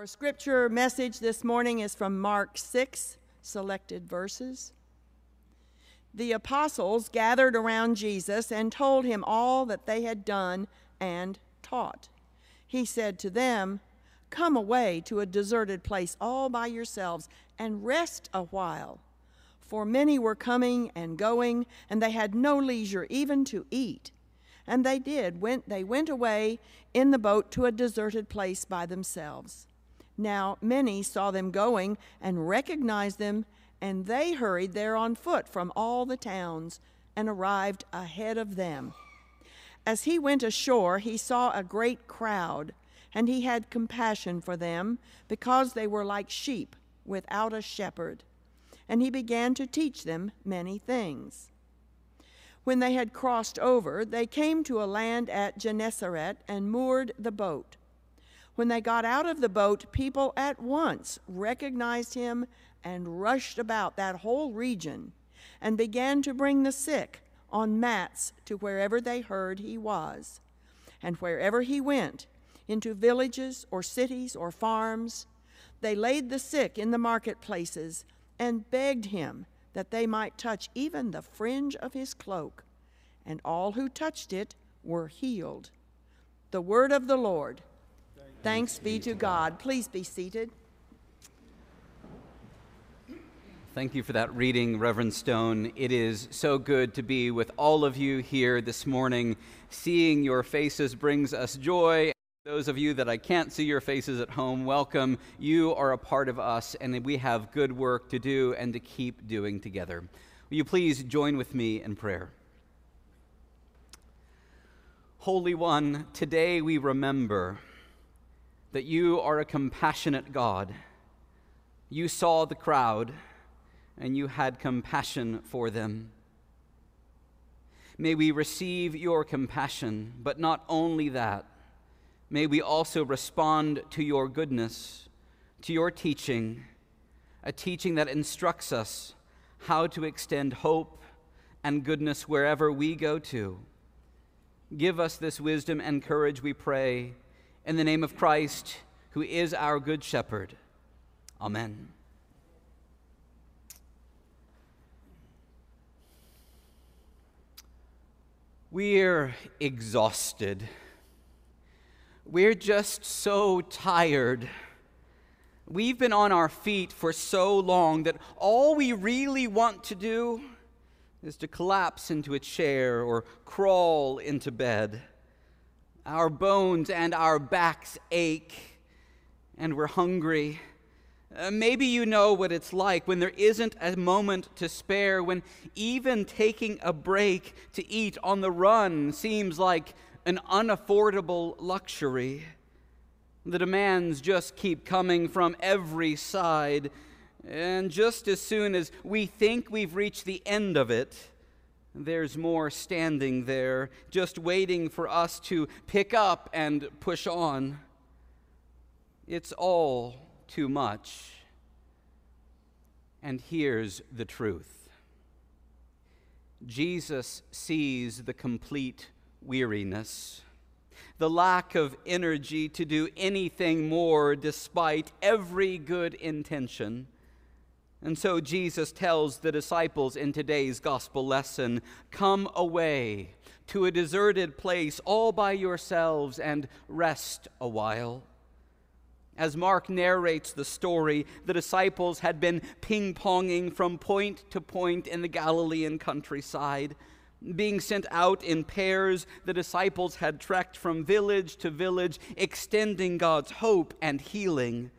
Our scripture message this morning is from Mark 6, selected verses. The apostles gathered around Jesus and told him all that they had done and taught. He said to them, Come away to a deserted place all by yourselves and rest a while. For many were coming and going, and they had no leisure even to eat. And they did. Went, they went away in the boat to a deserted place by themselves. Now many saw them going and recognized them, and they hurried there on foot from all the towns and arrived ahead of them. As he went ashore, he saw a great crowd, and he had compassion for them, because they were like sheep without a shepherd. And he began to teach them many things. When they had crossed over, they came to a land at Gennesaret and moored the boat. When they got out of the boat, people at once recognized him and rushed about that whole region and began to bring the sick on mats to wherever they heard he was. And wherever he went, into villages or cities or farms, they laid the sick in the marketplaces and begged him that they might touch even the fringe of his cloak. And all who touched it were healed. The word of the Lord. Thanks be to God. Please be seated. Thank you for that reading, Reverend Stone. It is so good to be with all of you here this morning. Seeing your faces brings us joy. Those of you that I can't see your faces at home, welcome. You are a part of us, and we have good work to do and to keep doing together. Will you please join with me in prayer? Holy One, today we remember that you are a compassionate God. You saw the crowd and you had compassion for them. May we receive your compassion, but not only that, may we also respond to your goodness, to your teaching, a teaching that instructs us how to extend hope and goodness wherever we go to. Give us this wisdom and courage, we pray in the name of Christ, who is our good shepherd. Amen. We're exhausted. We're just so tired. We've been on our feet for so long that all we really want to do is to collapse into a chair or crawl into bed. Our bones and our backs ache, and we're hungry. Uh, maybe you know what it's like when there isn't a moment to spare, when even taking a break to eat on the run seems like an unaffordable luxury. The demands just keep coming from every side, and just as soon as we think we've reached the end of it, there's more standing there, just waiting for us to pick up and push on. It's all too much. And here's the truth Jesus sees the complete weariness, the lack of energy to do anything more despite every good intention and so Jesus tells the disciples in today's gospel lesson come away to a deserted place all by yourselves and rest a while. As Mark narrates the story, the disciples had been ping ponging from point to point in the Galilean countryside. Being sent out in pairs, the disciples had trekked from village to village, extending God's hope and healing.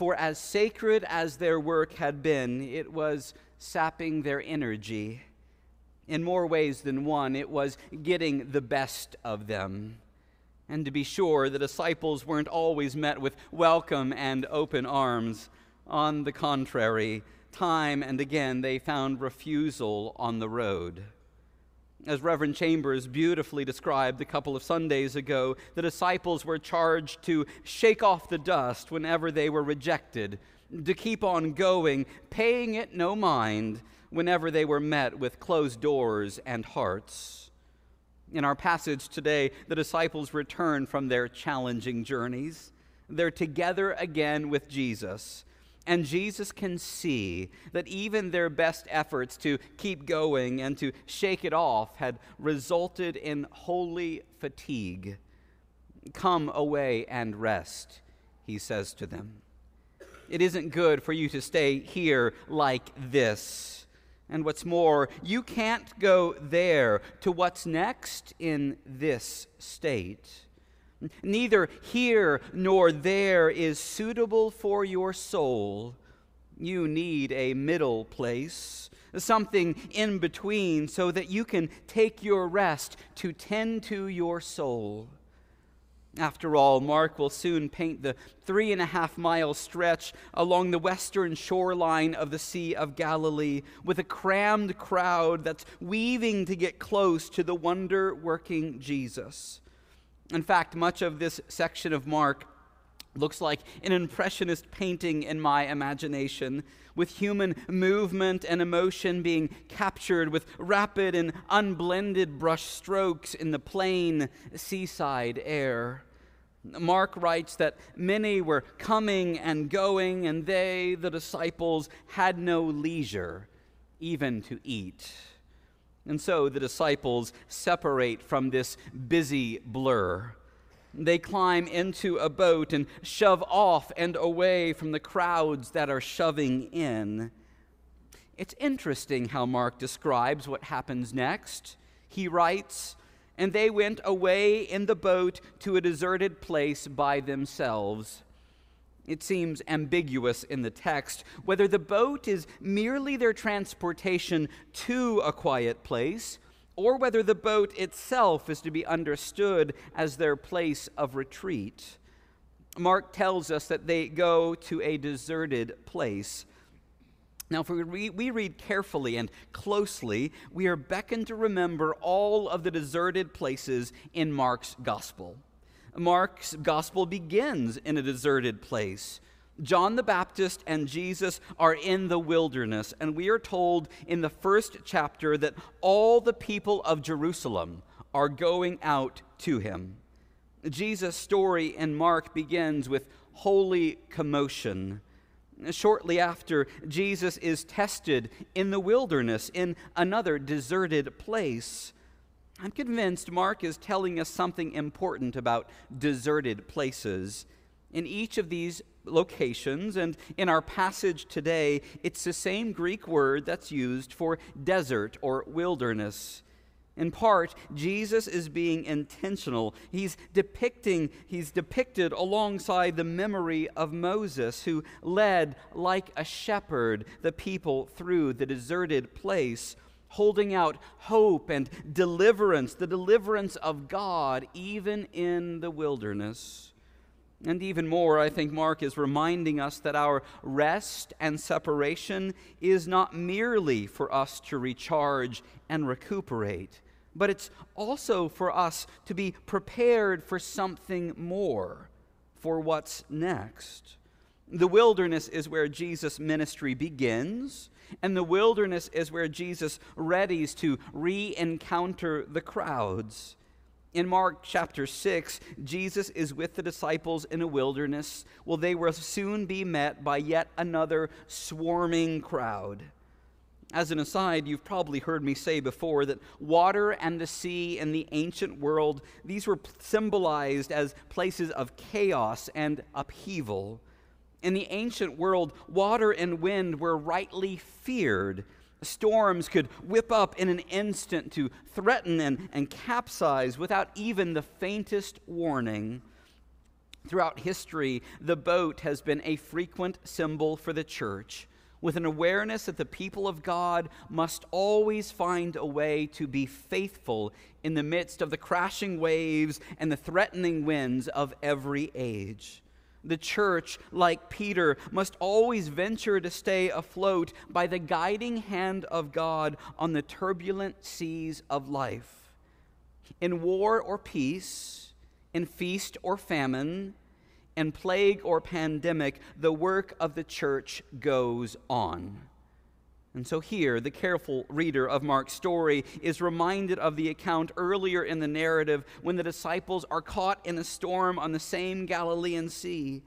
For as sacred as their work had been, it was sapping their energy. In more ways than one, it was getting the best of them. And to be sure, the disciples weren't always met with welcome and open arms. On the contrary, time and again they found refusal on the road. As Reverend Chambers beautifully described a couple of Sundays ago, the disciples were charged to shake off the dust whenever they were rejected, to keep on going, paying it no mind whenever they were met with closed doors and hearts. In our passage today, the disciples return from their challenging journeys. They're together again with Jesus. And Jesus can see that even their best efforts to keep going and to shake it off had resulted in holy fatigue. Come away and rest, he says to them. It isn't good for you to stay here like this. And what's more, you can't go there to what's next in this state. Neither here nor there is suitable for your soul. You need a middle place, something in between, so that you can take your rest to tend to your soul. After all, Mark will soon paint the three and a half mile stretch along the western shoreline of the Sea of Galilee with a crammed crowd that's weaving to get close to the wonder working Jesus. In fact, much of this section of Mark looks like an impressionist painting in my imagination, with human movement and emotion being captured with rapid and unblended brush strokes in the plain seaside air. Mark writes that many were coming and going, and they, the disciples, had no leisure even to eat. And so the disciples separate from this busy blur. They climb into a boat and shove off and away from the crowds that are shoving in. It's interesting how Mark describes what happens next. He writes, And they went away in the boat to a deserted place by themselves. It seems ambiguous in the text whether the boat is merely their transportation to a quiet place or whether the boat itself is to be understood as their place of retreat. Mark tells us that they go to a deserted place. Now, if we read carefully and closely, we are beckoned to remember all of the deserted places in Mark's gospel. Mark's gospel begins in a deserted place. John the Baptist and Jesus are in the wilderness, and we are told in the first chapter that all the people of Jerusalem are going out to him. Jesus' story in Mark begins with holy commotion. Shortly after, Jesus is tested in the wilderness in another deserted place. I'm convinced Mark is telling us something important about deserted places. In each of these locations. And in our passage today, it's the same Greek word that's used for desert or wilderness. In part, Jesus is being intentional. He's depicting, he's depicted alongside the memory of Moses, who led like a shepherd the people through the deserted place, holding out hope and deliverance, the deliverance of God, even in the wilderness. And even more, I think Mark is reminding us that our rest and separation is not merely for us to recharge and recuperate, but it's also for us to be prepared for something more, for what's next. The wilderness is where Jesus' ministry begins, and the wilderness is where Jesus readies to re encounter the crowds. In Mark chapter 6, Jesus is with the disciples in a wilderness. Well, they will soon be met by yet another swarming crowd. As an aside, you've probably heard me say before that water and the sea in the ancient world, these were symbolized as places of chaos and upheaval. In the ancient world, water and wind were rightly feared Storms could whip up in an instant to threaten and, and capsize without even the faintest warning. Throughout history, the boat has been a frequent symbol for the church, with an awareness that the people of God must always find a way to be faithful in the midst of the crashing waves and the threatening winds of every age. The church, like Peter, must always venture to stay afloat by the guiding hand of God on the turbulent seas of life. In war or peace, in feast or famine, in plague or pandemic, the work of the church goes on. And so here, the careful reader of Mark's story is reminded of the account earlier in the narrative when the disciples are caught in a storm on the same Galilean sea.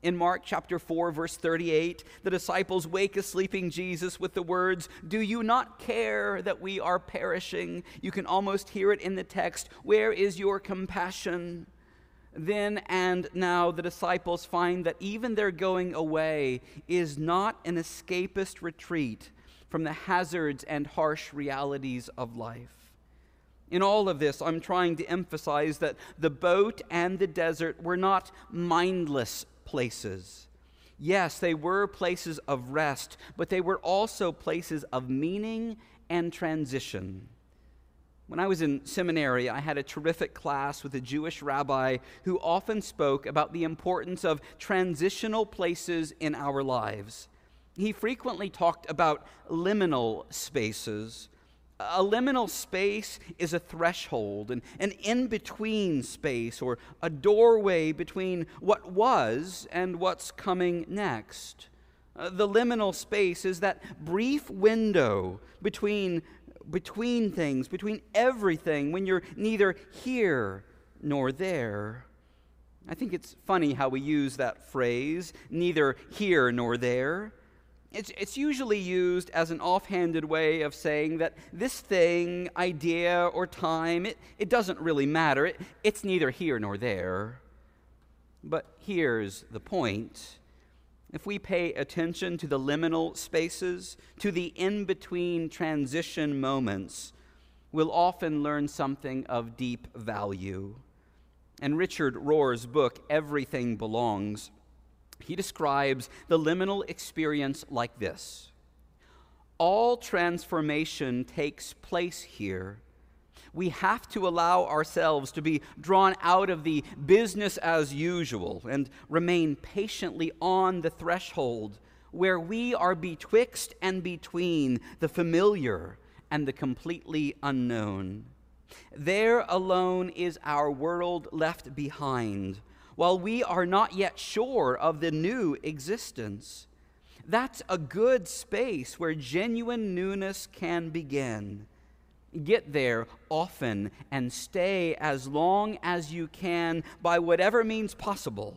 In Mark chapter 4, verse 38, the disciples wake a sleeping Jesus with the words, Do you not care that we are perishing? You can almost hear it in the text. Where is your compassion? Then and now, the disciples find that even their going away is not an escapist retreat from the hazards and harsh realities of life. In all of this, I'm trying to emphasize that the boat and the desert were not mindless places. Yes, they were places of rest, but they were also places of meaning and transition. When I was in seminary, I had a terrific class with a Jewish rabbi who often spoke about the importance of transitional places in our lives. He frequently talked about liminal spaces. A liminal space is a threshold, an, an in between space, or a doorway between what was and what's coming next. Uh, the liminal space is that brief window between, between things, between everything, when you're neither here nor there. I think it's funny how we use that phrase, neither here nor there. It's, it's usually used as an offhanded way of saying that this thing, idea, or time, it, it doesn't really matter. It, it's neither here nor there. But here's the point. If we pay attention to the liminal spaces, to the in between transition moments, we'll often learn something of deep value. In Richard Rohr's book, Everything Belongs, he describes the liminal experience like this All transformation takes place here. We have to allow ourselves to be drawn out of the business as usual and remain patiently on the threshold where we are betwixt and between the familiar and the completely unknown. There alone is our world left behind while we are not yet sure of the new existence. That's a good space where genuine newness can begin. Get there often and stay as long as you can by whatever means possible.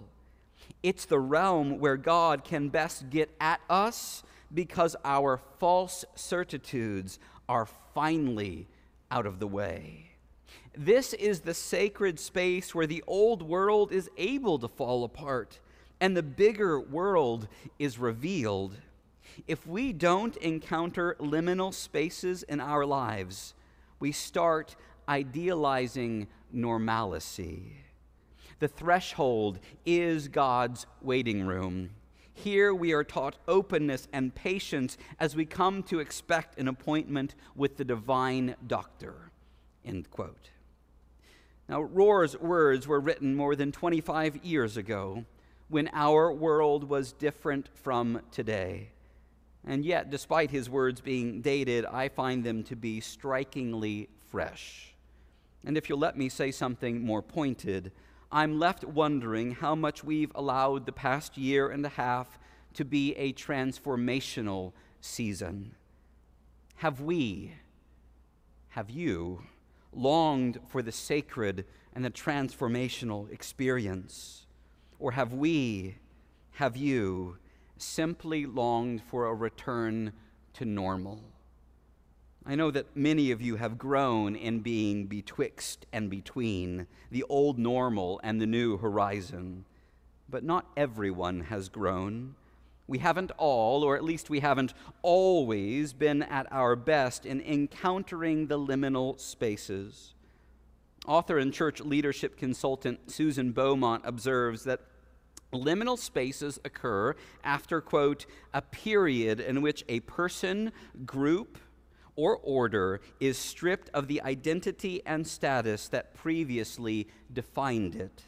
It's the realm where God can best get at us because our false certitudes are finally out of the way. This is the sacred space where the old world is able to fall apart and the bigger world is revealed. If we don't encounter liminal spaces in our lives, we start idealizing normalcy. The threshold is God's waiting room. Here we are taught openness and patience as we come to expect an appointment with the divine doctor. End quote. Now, Rohr's words were written more than 25 years ago when our world was different from today. And yet, despite his words being dated, I find them to be strikingly fresh. And if you'll let me say something more pointed, I'm left wondering how much we've allowed the past year and a half to be a transformational season. Have we, have you, longed for the sacred and the transformational experience? Or have we, have you, simply longed for a return to normal? I know that many of you have grown in being betwixt and between the old normal and the new horizon, but not everyone has grown. We haven't all, or at least we haven't always, been at our best in encountering the liminal spaces. Author and church leadership consultant Susan Beaumont observes that liminal spaces occur after, quote, a period in which a person, group, or order is stripped of the identity and status that previously defined it.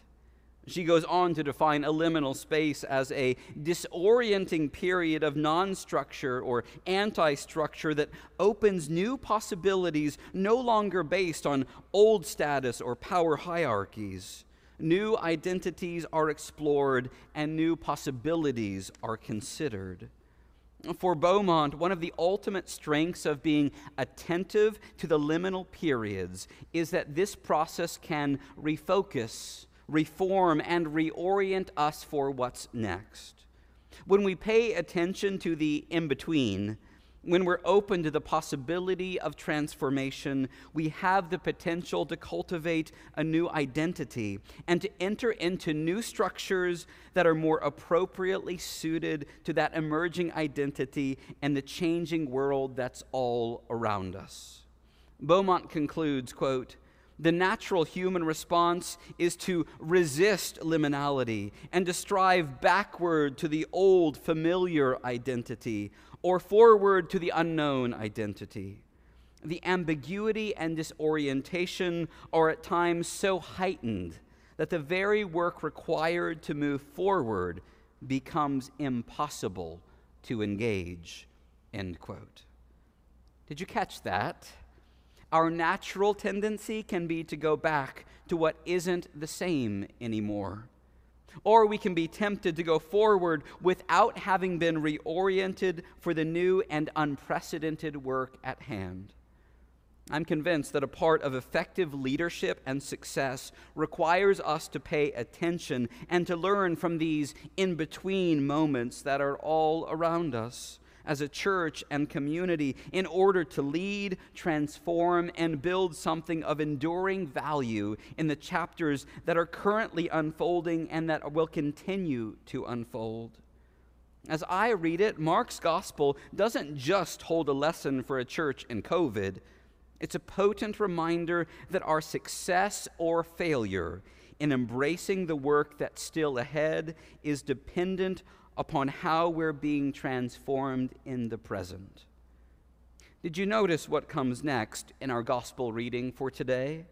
She goes on to define a liminal space as a disorienting period of non structure or anti structure that opens new possibilities no longer based on old status or power hierarchies. New identities are explored and new possibilities are considered. For Beaumont, one of the ultimate strengths of being attentive to the liminal periods is that this process can refocus, reform, and reorient us for what's next. When we pay attention to the in between, when we're open to the possibility of transformation, we have the potential to cultivate a new identity and to enter into new structures that are more appropriately suited to that emerging identity and the changing world that's all around us. Beaumont concludes, quote, the natural human response is to resist liminality and to strive backward to the old familiar identity or forward to the unknown identity. The ambiguity and disorientation are at times so heightened that the very work required to move forward becomes impossible to engage. End quote. Did you catch that? Our natural tendency can be to go back to what isn't the same anymore. Or we can be tempted to go forward without having been reoriented for the new and unprecedented work at hand. I'm convinced that a part of effective leadership and success requires us to pay attention and to learn from these in between moments that are all around us as a church and community in order to lead, transform, and build something of enduring value in the chapters that are currently unfolding and that will continue to unfold. As I read it, Mark's gospel doesn't just hold a lesson for a church in COVID. It's a potent reminder that our success or failure in embracing the work that's still ahead is dependent upon how we're being transformed in the present. Did you notice what comes next in our gospel reading for today?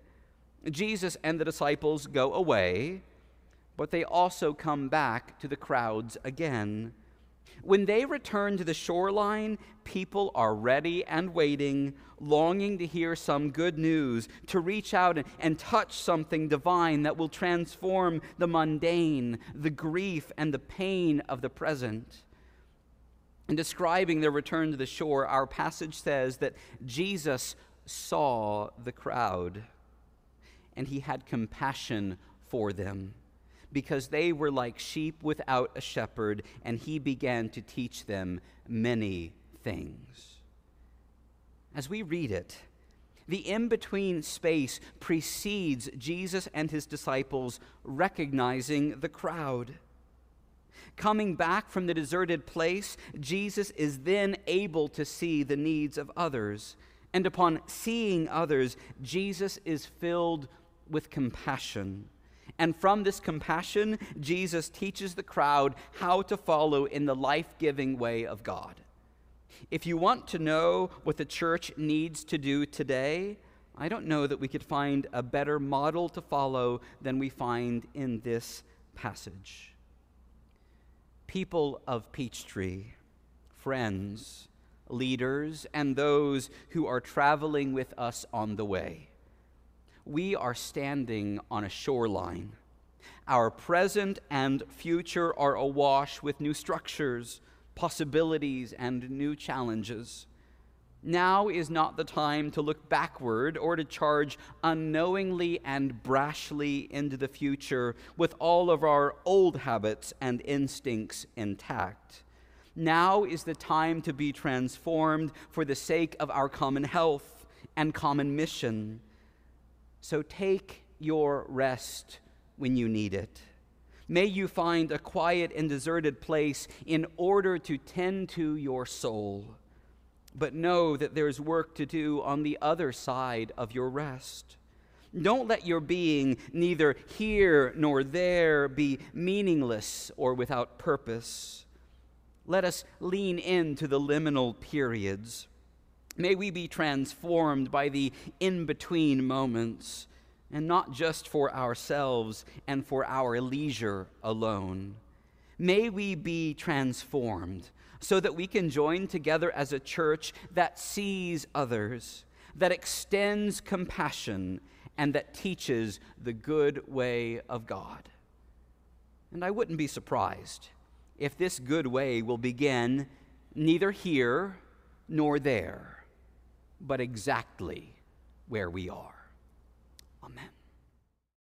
Jesus and the disciples go away, but they also come back to the crowds again. When they return to the shoreline, people are ready and waiting, longing to hear some good news, to reach out and, touch something divine that will transform the mundane, the grief, and the pain of the present. In describing their return to the shore, our passage says that Jesus saw the crowd and he had compassion for them because they were like sheep without a shepherd, and he began to teach them many things. As we read it, the in between space precedes Jesus and his disciples recognizing the crowd. Coming back from the deserted place, Jesus is then able to see the needs of others. And upon seeing others, Jesus is filled with compassion. And from this compassion, Jesus teaches the crowd how to follow in the life giving way of God. If you want to know what the church needs to do today, I don't know that we could find a better model to follow than we find in this passage. People of Peachtree, friends, leaders, and those who are traveling with us on the way we are standing on a shoreline. Our present and future are awash with new structures, possibilities, and new challenges. Now is not the time to look backward or to charge unknowingly and brashly into the future with all of our old habits and instincts intact. Now is the time to be transformed for the sake of our common health and common mission so take your rest when you need it. May you find a quiet and deserted place in order to tend to your soul. But know that there's work to do on the other side of your rest. Don't let your being neither here nor there be meaningless or without purpose. Let us lean into the liminal periods May we be transformed by the in between moments, and not just for ourselves and for our leisure alone. May we be transformed so that we can join together as a church that sees others, that extends compassion, and that teaches the good way of God. And I wouldn't be surprised if this good way will begin neither here nor there, but exactly where we are. Amen.